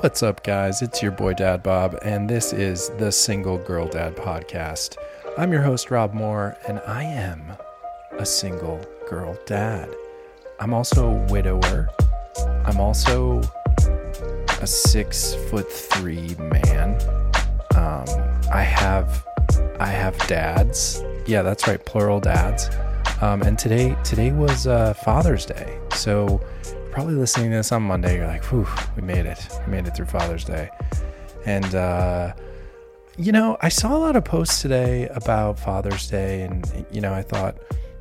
What's up, guys? It's your boy Dad Bob, and this is the Single Girl Dad Podcast. I'm your host, Rob Moore, and I am a single girl dad. I'm also a widower. I'm also a six foot three man. Um, I have I have dads. Yeah, that's right, plural dads. Um, and today today was uh, Father's Day, so probably listening to this on Monday, you're like, whew, we made it. We made it through Father's Day. And, uh, you know, I saw a lot of posts today about Father's Day, and, you know, I thought,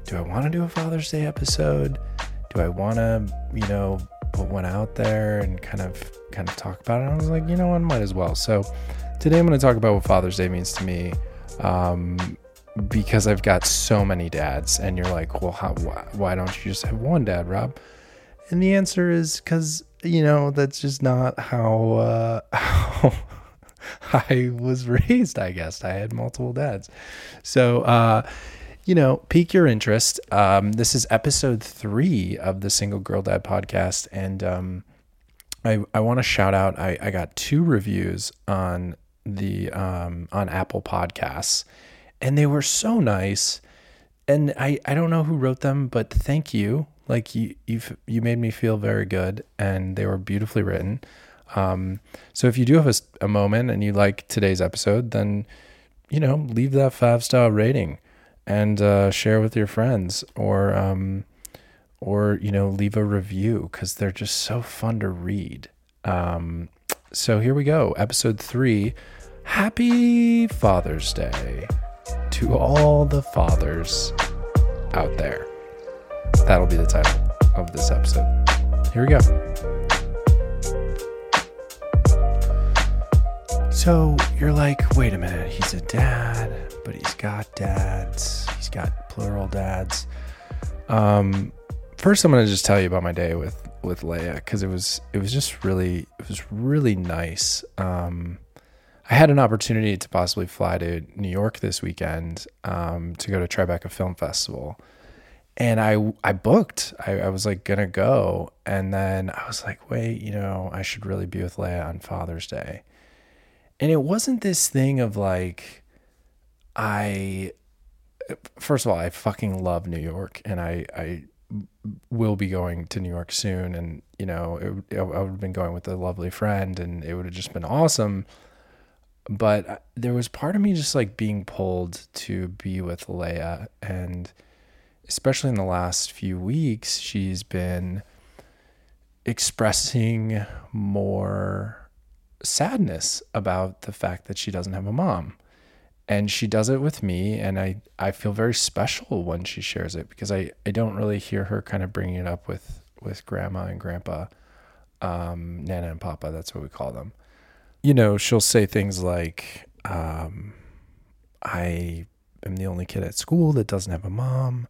do I want to do a Father's Day episode? Do I want to, you know, put one out there and kind of kind of talk about it? I was like, you know what, might as well. So today I'm going to talk about what Father's Day means to me. Um, because I've got so many dads, and you're like, well, how, why, why don't you just have one dad, Rob? And the answer is because, you know, that's just not how, uh, how I was raised, I guess. I had multiple dads. So, uh, you know, pique your interest. Um, this is episode three of the Single Girl Dad podcast. And um, I, I want to shout out, I, I got two reviews on the um, on Apple Podcasts, and they were so nice. And I, I don't know who wrote them, but thank you like you you've you made me feel very good and they were beautifully written. Um, so if you do have a, a, moment and you like today's episode then you know leave that five star rating and uh, share with your friends or um, or you know leave a review because they're just so fun to read. Um, so here we go. Episode three happy father's day to all the fathers out there That'll be the title of this episode. Here we go. So you're like, wait a minute, he's a dad, but he's got dads. He's got plural dads. Um, first, I'm gonna just tell you about my day with with Leia because it was it was just really it was really nice. Um, I had an opportunity to possibly fly to New York this weekend um, to go to Tribeca Film Festival and I I booked. I, I was like gonna go, and then I was like, wait, you know, I should really be with Leia on Father's Day. And it wasn't this thing of like, I. First of all, I fucking love New York, and I I will be going to New York soon, and you know, it, I would have been going with a lovely friend, and it would have just been awesome. But uh, there was part of me just like being pulled to be with Leia and especially in the last few weeks, she's been expressing more sadness about the fact that she doesn't have a mom. And she does it with me, and I, I feel very special when she shares it because I, I don't really hear her kind of bringing it up with, with grandma and grandpa, um, Nana and Papa, that's what we call them. You know, she'll say things like, um, I am the only kid at school that doesn't have a mom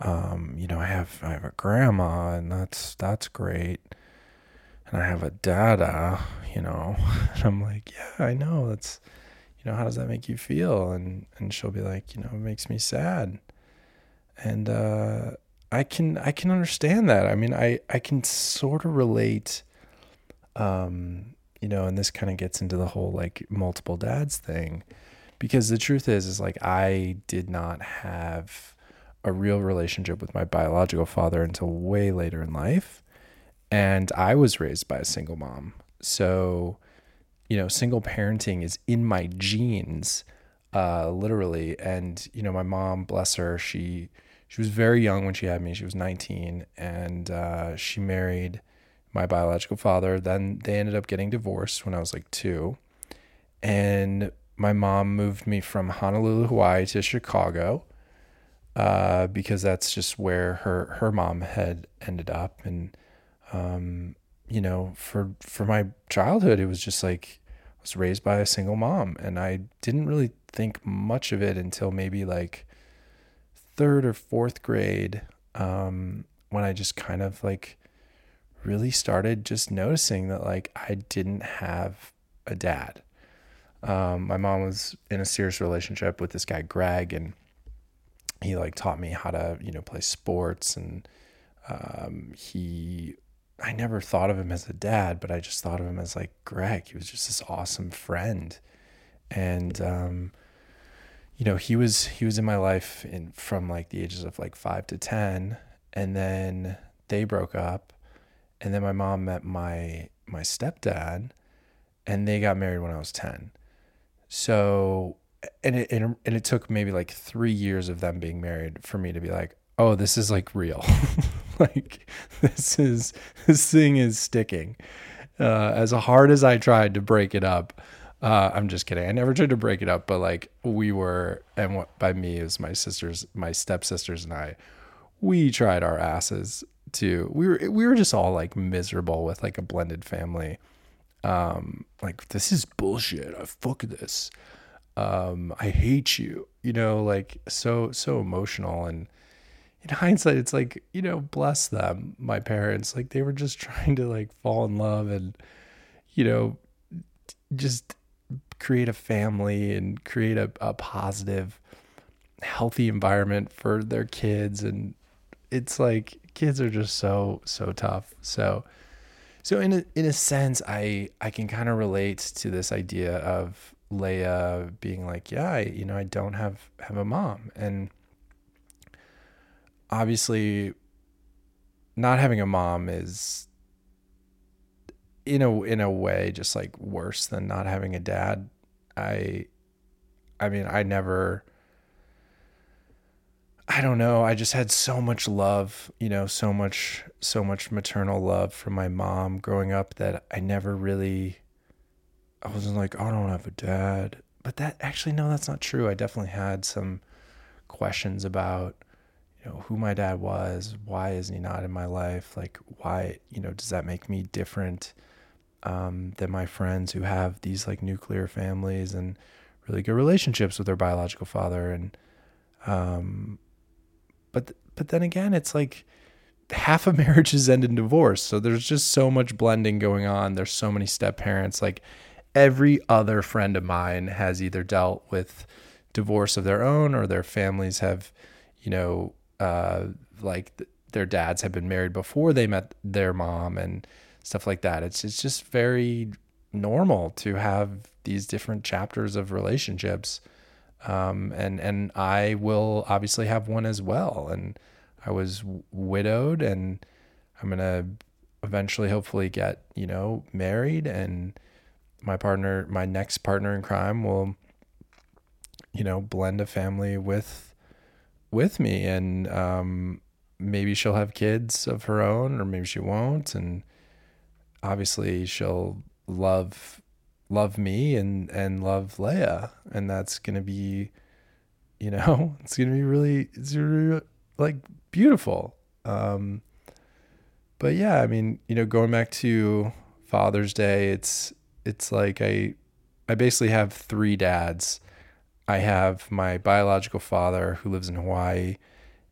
um, you know, I have I have a grandma, and that's that's great, and I have a dada, you know, and I'm like, yeah, I know that's, you know, how does that make you feel? And and she'll be like, you know, it makes me sad, and uh, I can I can understand that. I mean, I I can sort of relate, um, you know, and this kind of gets into the whole like multiple dads thing, because the truth is, is like I did not have a real relationship with my biological father until way later in life. And I was raised by a single mom. So, you know, single parenting is in my genes, uh, literally. And, you know, my mom, bless her, she she was very young when she had me. She was 19 and uh, she married my biological father. Then they ended up getting divorced when I was like two. And my mom moved me from Honolulu, Hawaii to Chicago uh, because that's just where her her mom had ended up, and um, you know, for for my childhood, it was just like I was raised by a single mom, and I didn't really think much of it until maybe like third or fourth grade, um, when I just kind of like really started just noticing that like I didn't have a dad. Um, my mom was in a serious relationship with this guy Greg, and he like taught me how to you know play sports and um, he I never thought of him as a dad, but I just thought of him as like Greg. He was just this awesome friend. And um, you know, he was he was in my life in from like the ages of like 5 to 10 and then they broke up and then my mom met my my stepdad and they got married when I was 10. So and it, and it took maybe like 3 years of them being married for me to be like, "Oh, this is like real." like this is this thing is sticking. Uh, as hard as I tried to break it up, uh, I'm just kidding. I never tried to break it up, but like we were, and what by me is my sisters, my stepsisters, and I. We tried our asses to. We were we were just all like miserable with like a blended family. Um, like this is bullshit. I fuck this. Um, I hate you. You know, like so so emotional and in hindsight, it's like, you know, bless them, my parents. Like they were just trying to like fall in love and, you know, just create a family and create a, a positive, healthy environment for their kids. And it's like kids are just so, so tough. So, so in a, in a sense, I, I can kind of relate to this idea of Leia being like, yeah, I, you know, I don't have, have a mom. And, obviously not having a mom is in a in a way just like worse than not having a dad. I I mean, I never I don't know, I just had so much love, you know, so much so much maternal love from my mom growing up that I never really I wasn't like, oh, I don't have a dad. But that actually no, that's not true. I definitely had some questions about you know who my dad was why is he not in my life? Like why you know does that make me different um, than my friends who have these like nuclear families and really good relationships with their biological father? And um, but but then again it's like half of marriages end in divorce. So there's just so much blending going on. There's so many step parents. Like every other friend of mine has either dealt with divorce of their own or their families have you know uh, like th- their dads have been married before they met their mom and stuff like that. It's it's just very normal to have these different chapters of relationships. Um, and and I will obviously have one as well. And I was widowed, and I'm gonna eventually, hopefully, get you know married, and my partner, my next partner in crime, will you know blend a family with with me. And um, maybe she'll have kids of her own or maybe she won't. And obviously she'll love love me and and love Leia. And that's going to be you know it's going to be really it's really like beautiful. Um but yeah I mean you know going back to Father's Day it's it's like I I basically have three dads I have my biological father who lives in Hawaii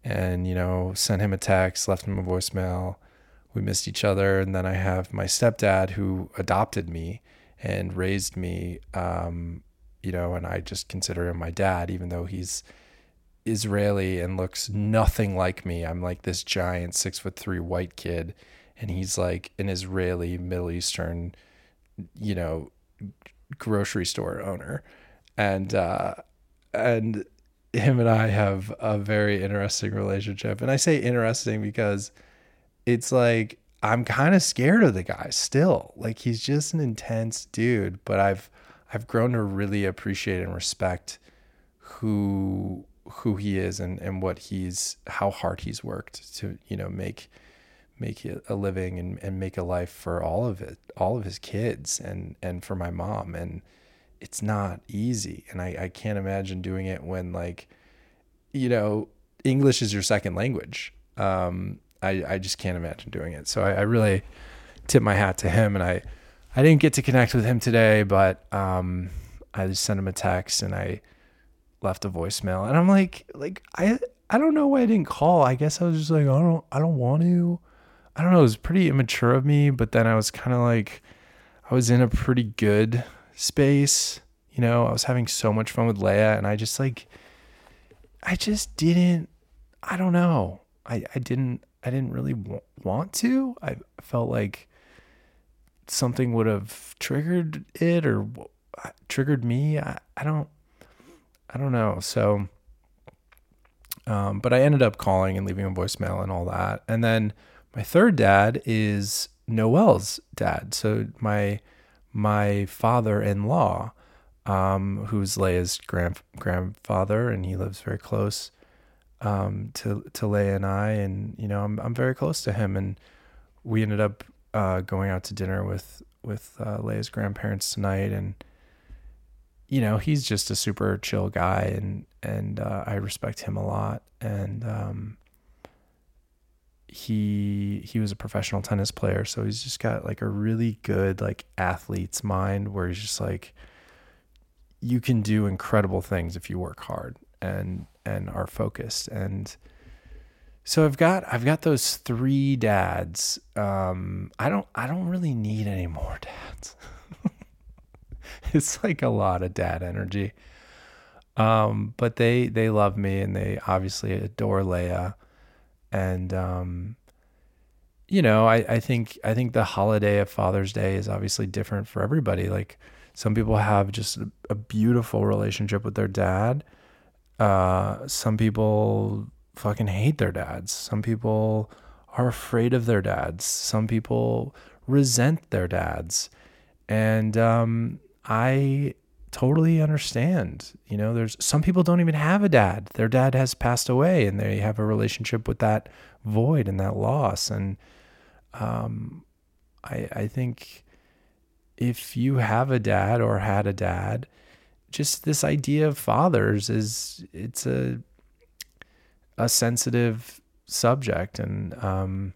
and, you know, sent him a text, left him a voicemail. We missed each other. And then I have my stepdad who adopted me and raised me, um, you know, and I just consider him my dad, even though he's Israeli and looks nothing like me. I'm like this giant six foot three white kid, and he's like an Israeli Middle Eastern, you know, grocery store owner and uh, and him and I have a very interesting relationship. And I say interesting because it's like I'm kind of scared of the guy still. Like he's just an intense dude, but I've I've grown to really appreciate and respect who who he is and and what he's how hard he's worked to, you know, make make a living and, and make a life for all of it, all of his kids and and for my mom and it's not easy. And I, I can't imagine doing it when like, you know, English is your second language. Um, I, I just can't imagine doing it. So I, I really tip my hat to him and I, I didn't get to connect with him today, but um, I just sent him a text and I left a voicemail. And I'm like, like I I don't know why I didn't call. I guess I was just like, I don't I don't want to. I don't know. It was pretty immature of me, but then I was kind of like, I was in a pretty good space. You know, I was having so much fun with Leia and I just like I just didn't I don't know. I, I didn't I didn't really w- want to. I felt like something would have triggered it or triggered me. I, I don't I don't know. So um, but I ended up calling and leaving a voicemail and all that. And then my third dad is Noelle's dad. So my my father-in-law, um, who's Leia's grand grandfather, and he lives very close um, to to Leia and I, and you know I'm I'm very close to him, and we ended up uh, going out to dinner with with uh, Leia's grandparents tonight, and you know he's just a super chill guy, and and uh, I respect him a lot, and um, he he was a professional tennis player, so he's just got like a really good like athlete's mind, where he's just like you can do incredible things if you work hard and and are focused and so I've got I've got those three dads. Um, I don't I don't really need any more dads. it's like a lot of dad energy. Um, but they they love me and they obviously adore Leia, and um, you know I I think I think the holiday of Father's Day is obviously different for everybody. Like some people have just a, a beautiful relationship with their dad uh, some people fucking hate their dads. Some people are afraid of their dads. Some people resent their dads. And um, I totally understand. You know, there's some people don't even have a dad. Their dad has passed away and they have a relationship with that void and that loss. And um, I, I think if you have a dad or had a dad, just this idea of fathers is it's a a sensitive subject and um,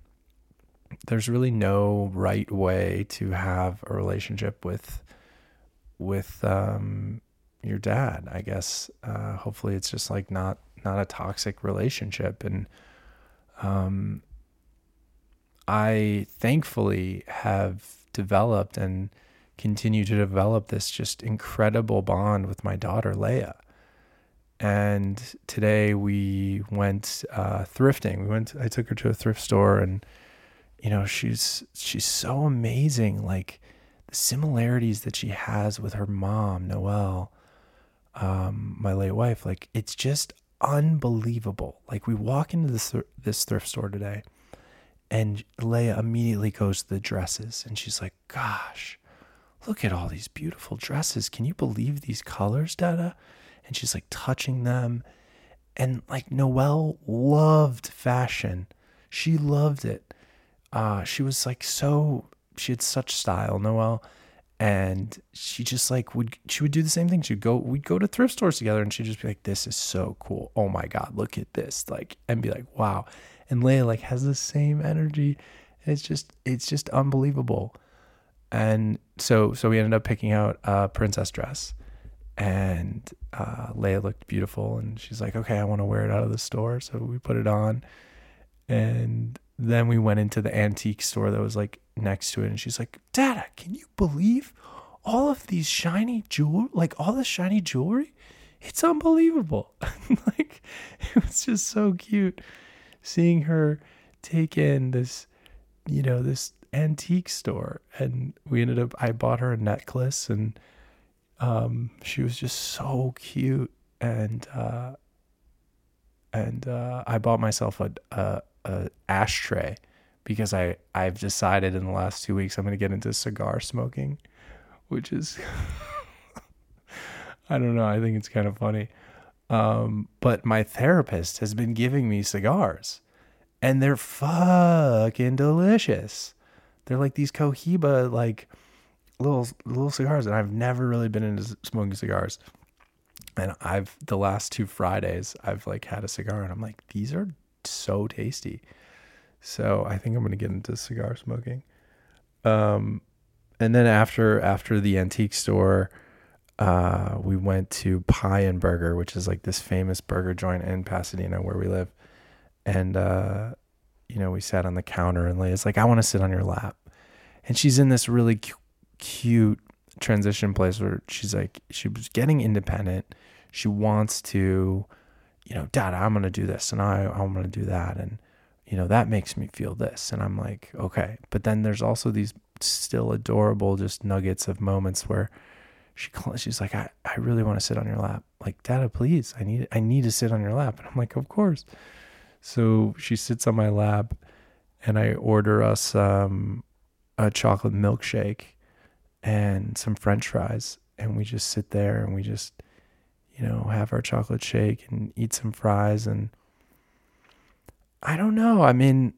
there's really no right way to have a relationship with with um, your dad i guess uh, hopefully it's just like not not a toxic relationship and um, i thankfully have developed and continue to develop this just incredible bond with my daughter, Leia. And today we went uh, thrifting. We went. I took her to a thrift store, and you know she's she's so amazing. Like the similarities that she has with her mom, Noelle, um, my late wife. Like it's just unbelievable. Like we walk into this this thrift store today, and Leia immediately goes to the dresses, and she's like, "Gosh." look at all these beautiful dresses. Can you believe these colors, Dada? And she's like touching them. And like Noelle loved fashion. She loved it. Uh, she was like so, she had such style, Noelle. And she just like would, she would do the same thing. She'd go, we'd go to thrift stores together and she'd just be like, this is so cool. Oh my God, look at this. Like, and be like, wow. And Leia like has the same energy. And it's just, it's just unbelievable and so so we ended up picking out a princess dress and uh, Leia looked beautiful and she's like okay I want to wear it out of the store so we put it on and then we went into the antique store that was like next to it and she's like Dada can you believe all of these shiny jewel like all the shiny jewelry? It's unbelievable. Like it was just so cute seeing her take in this you know this antique store. And we ended up I bought her a necklace and um she was just so cute. And uh and uh I bought myself a a, a ashtray because I I've decided in the last 2 weeks I'm going to get into cigar smoking which is I don't know I think it's kind of funny um but my therapist has been giving me cigars and they're fucking delicious they're like these Cohiba like little little cigars, and I've never really been into smoking cigars. And I've the last two Fridays I've like had a cigar, and I'm like, these are so tasty. So I think I'm gonna get into cigar smoking. Um, and then after after the antique store, uh, we went to Pie and Burger, which is like this famous burger joint in Pasadena where we live. And uh, you know, we sat on the counter and Leia's like, I want to sit on your lap. And she's in this really cu- cute transition place where she's like, she was getting independent. She wants to, you know, dad, I'm going to do this and I, I'm going to do that. And, you know, that makes me feel this. And I'm like, okay. But then there's also these still adorable just nuggets of moments where she she's like, I, I really want to sit on your lap. Like, Dada, please, I need I need to sit on your lap. And I'm like, of course. So she sits on my lap and I order us um, a chocolate milkshake and some french fries. And we just sit there and we just, you know, have our chocolate shake and eat some fries. And I don't know. I mean,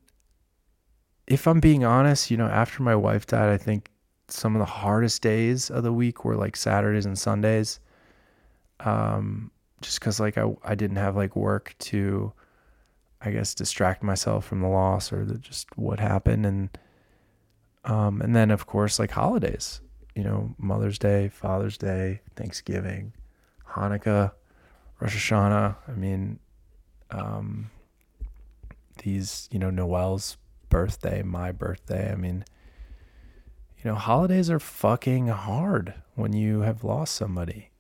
if I'm being honest, you know, after my wife died, I think some of the hardest days of the week were like Saturdays and Sundays. Um, just cause like I, I didn't have like work to, I guess, distract myself from the loss or the, just what happened. And, um, and then of course, like holidays, you know, Mother's Day, Father's Day, Thanksgiving, Hanukkah, Rosh Hashanah. I mean, um, these, you know, Noelle's birthday, my birthday. I mean, you know, holidays are fucking hard when you have lost somebody.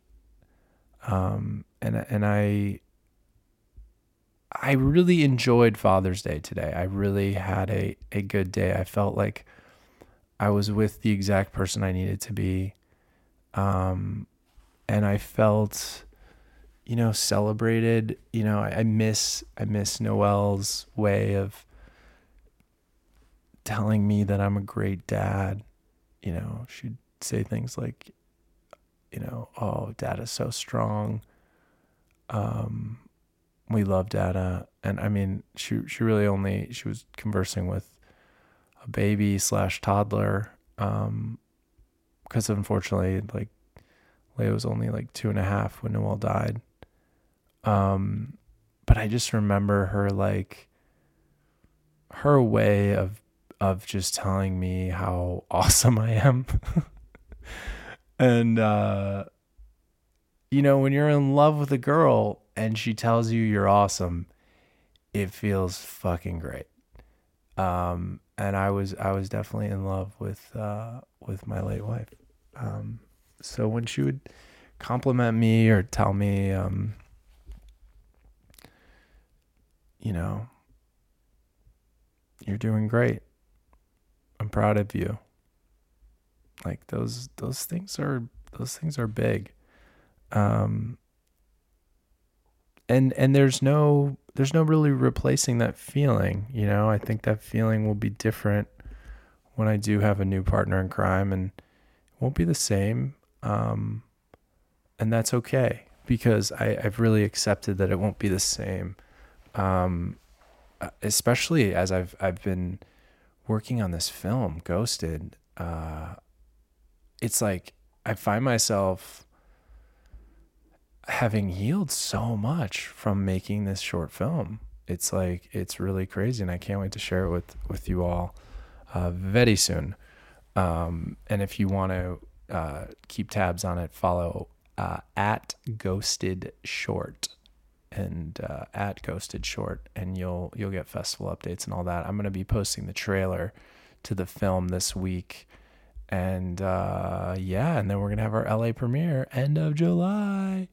Um, and and I I really enjoyed Father's Day today. I really had a a good day. I felt like I was with the exact person I needed to be. Um, and I felt you know celebrated you know I, I miss i miss noelle's way of telling me that i'm a great dad you know, she'd say things like, you know, oh, dad is so strong. Um, we love Dada. And I mean, she, she really only, she was conversing with a baby slash toddler. Um, cause unfortunately, like Leia was only like two and a half when Noelle died. Um, but I just remember her like, her way of of just telling me how awesome I am. and uh you know, when you're in love with a girl and she tells you you're awesome, it feels fucking great. Um and I was I was definitely in love with uh with my late wife. Um so when she would compliment me or tell me um you know you're doing great I'm proud of you. Like those those things are those things are big. Um and and there's no there's no really replacing that feeling, you know? I think that feeling will be different when I do have a new partner in crime and it won't be the same. Um and that's okay because I, I've really accepted that it won't be the same. Um especially as I've I've been working on this film, Ghosted, uh, it's like I find myself having healed so much from making this short film. It's like it's really crazy, and I can't wait to share it with with you all uh, very soon. Um, and if you want to uh, keep tabs on it, follow uh, at Ghosted Short and uh, at Ghosted Short, and you'll you'll get festival updates and all that. I'm gonna be posting the trailer to the film this week, and uh, yeah, and then we're gonna have our LA premiere end of July.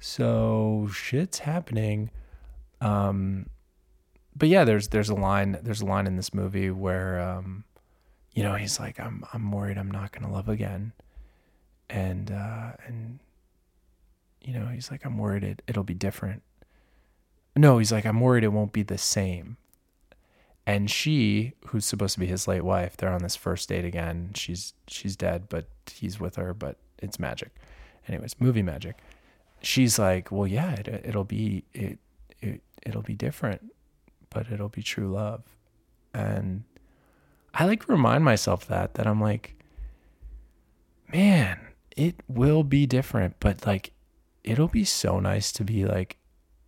So shit's happening. Um, but yeah, there's there's a line there's a line in this movie where um, you know he's like I'm I'm worried I'm not gonna love again, and uh, and you know, he's like, I'm worried it, it'll be different. No, he's like, I'm worried it won't be the same. And she, who's supposed to be his late wife, they're on this first date again. She's she's dead, but he's with her, but it's magic. Anyways, movie magic. She's like, well, yeah, it, it'll be it, it it'll be different, but it'll be true love. And I like remind myself that that I'm like, man, it will be different, but like it'll be so nice to be like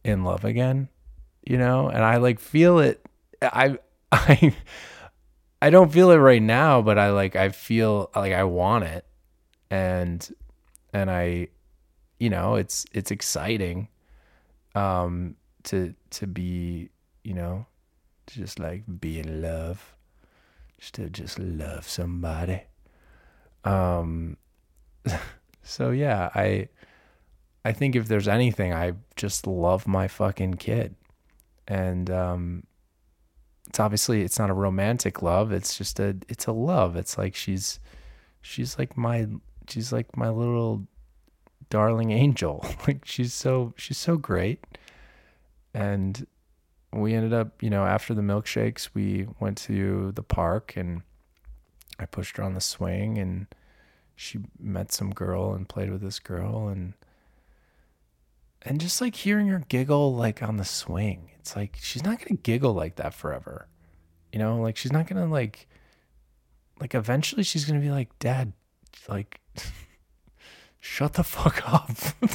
in love again, you know? And I like feel it I I I don't feel it right now, but I like I feel like I want it. And and I you know, it's it's exciting um to to be, you know, to just like be in love. Just to just love somebody. Um so yeah, I I think if there's anything, I just love my fucking kid. And um, it's obviously it's not a romantic love. It's just a it's a love. It's like she's she's like my she's like my little darling angel. Like she's so she's so great. And we ended up, you know, after the milkshakes, we went to the park and I pushed her on the swing and she met some girl and played with this girl and and just like hearing her giggle like on the swing. It's like she's not gonna giggle like that forever. You know like she's not gonna like like eventually she's gonna be like dad like shut the fuck up.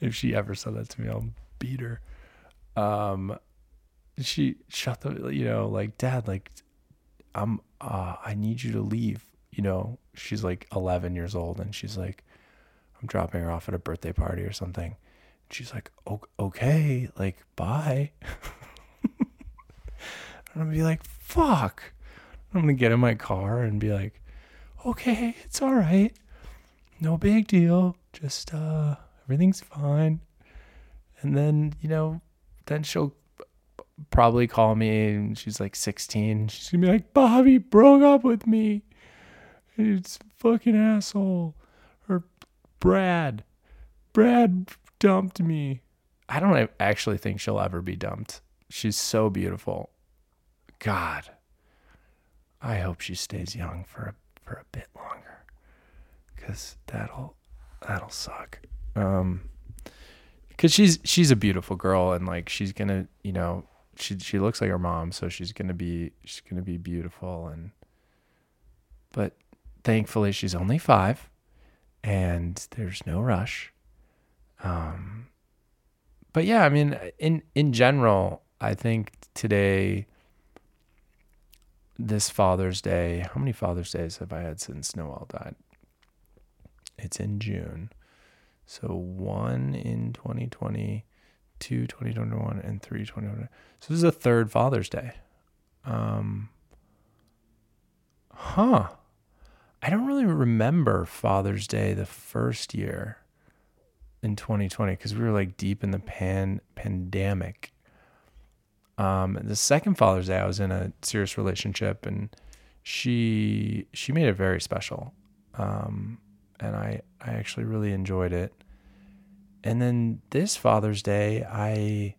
If she ever said that to me i'll beat her. Um she shut the you know like dad like i'm uh i need you to leave you know she's like 11 years old and she's like i'm dropping her off at a birthday party or something. She's like okay like bye. I'm gonna be like fuck. I'm gonna get in my car and be like okay it's all right. No big deal. Just uh everything's fine. And then you know then she'll probably call me and she's like 16 she's gonna be like bobby broke up with me it's fucking asshole. Or brad. Brad dumped me. I don't actually think she'll ever be dumped. She's so beautiful. God. I hope she stays young for a, for a bit longer. Because that'll that'll suck. Um because she's she's a beautiful girl and like she's gonna you know she she looks like her mom so she's gonna be she's gonna be beautiful and but thankfully she's only five and there's no rush um but yeah i mean in in general i think today this father's day how many father's days have i had since noelle died it's in june so one in 2020, two 2021, and three 2021. So this is the third Father's Day. Um, huh. I don't really remember Father's Day the first year in 2020 because we were like deep in the pan pandemic. Um, the second Father's Day, I was in a serious relationship, and she she made it very special. Um, and I I actually really enjoyed it. And then this Father's Day, I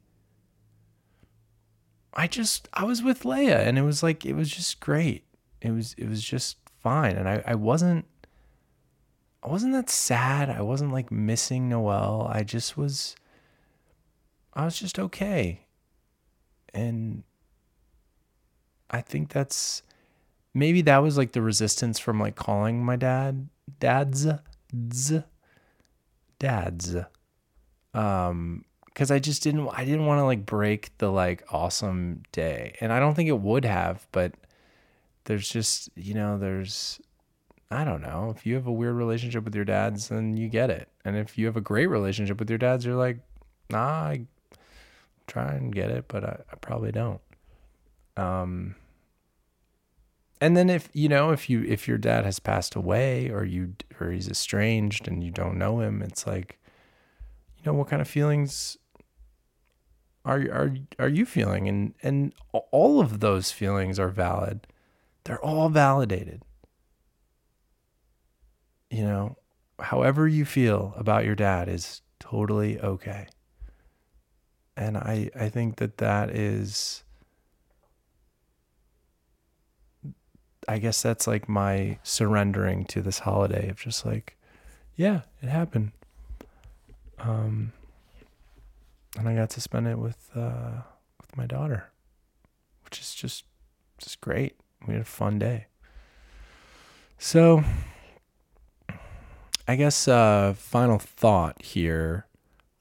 I just I was with Leia and it was like it was just great. It was it was just fine. And I, I wasn't I wasn't that sad. I wasn't like missing Noelle. I just was I was just okay. And I think that's maybe that was like the resistance from like calling my dad dads dads um because i just didn't i didn't want to like break the like awesome day and i don't think it would have but there's just you know there's i don't know if you have a weird relationship with your dads then you get it. And if you have a great relationship with your dads you're like nah i try and get it but i, I probably don't. Um and then if you know if you if your dad has passed away or you or he's estranged and you don't know him it's like you know what kind of feelings are are are you feeling? And and all of those feelings are valid they're all validated you know however you feel about your dad is totally okay and i i think that that is I guess that's like my surrendering to this holiday of just like, yeah, it happened. Um, and I got to spend it with uh, with my daughter, which is just just great. We had a fun day. So, I guess uh, final thought here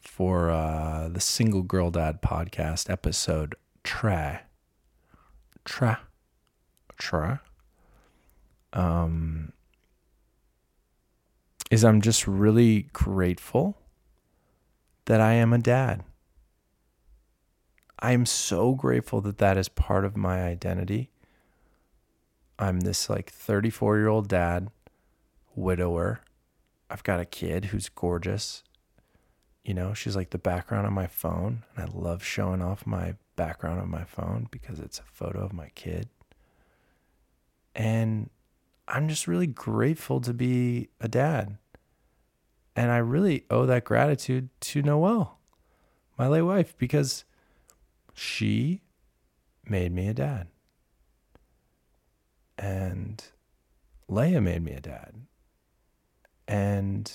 for uh, the Single Girl Dad podcast episode tra tra tra um, is I'm just really grateful that I am a dad. I am so grateful that that is part of my identity. I'm this like 34 year old dad, widower. I've got a kid who's gorgeous. You know, she's like the background on my phone, and I love showing off my background on my phone because it's a photo of my kid. And I'm just really grateful to be a dad. And I really owe that gratitude to Noelle, my late wife, because she made me a dad. And Leia made me a dad. And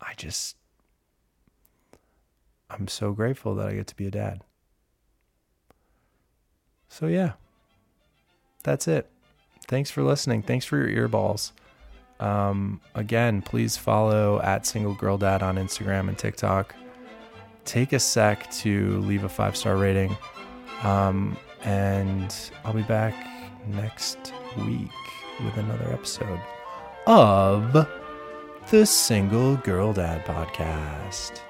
I just, I'm so grateful that I get to be a dad. So, yeah, that's it. Thanks for listening. Thanks for your earballs. Um, again, please follow at Single Girl Dad on Instagram and TikTok. Take a sec to leave a five star rating. Um, and I'll be back next week with another episode of the Single Girl Dad Podcast.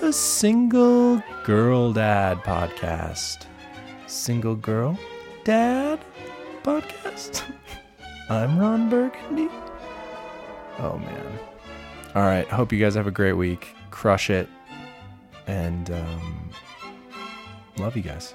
The Single Girl Dad Podcast. Single Girl Dad Podcast. I'm Ron Burgundy. Oh, man. All right. Hope you guys have a great week. Crush it. And um, love you guys.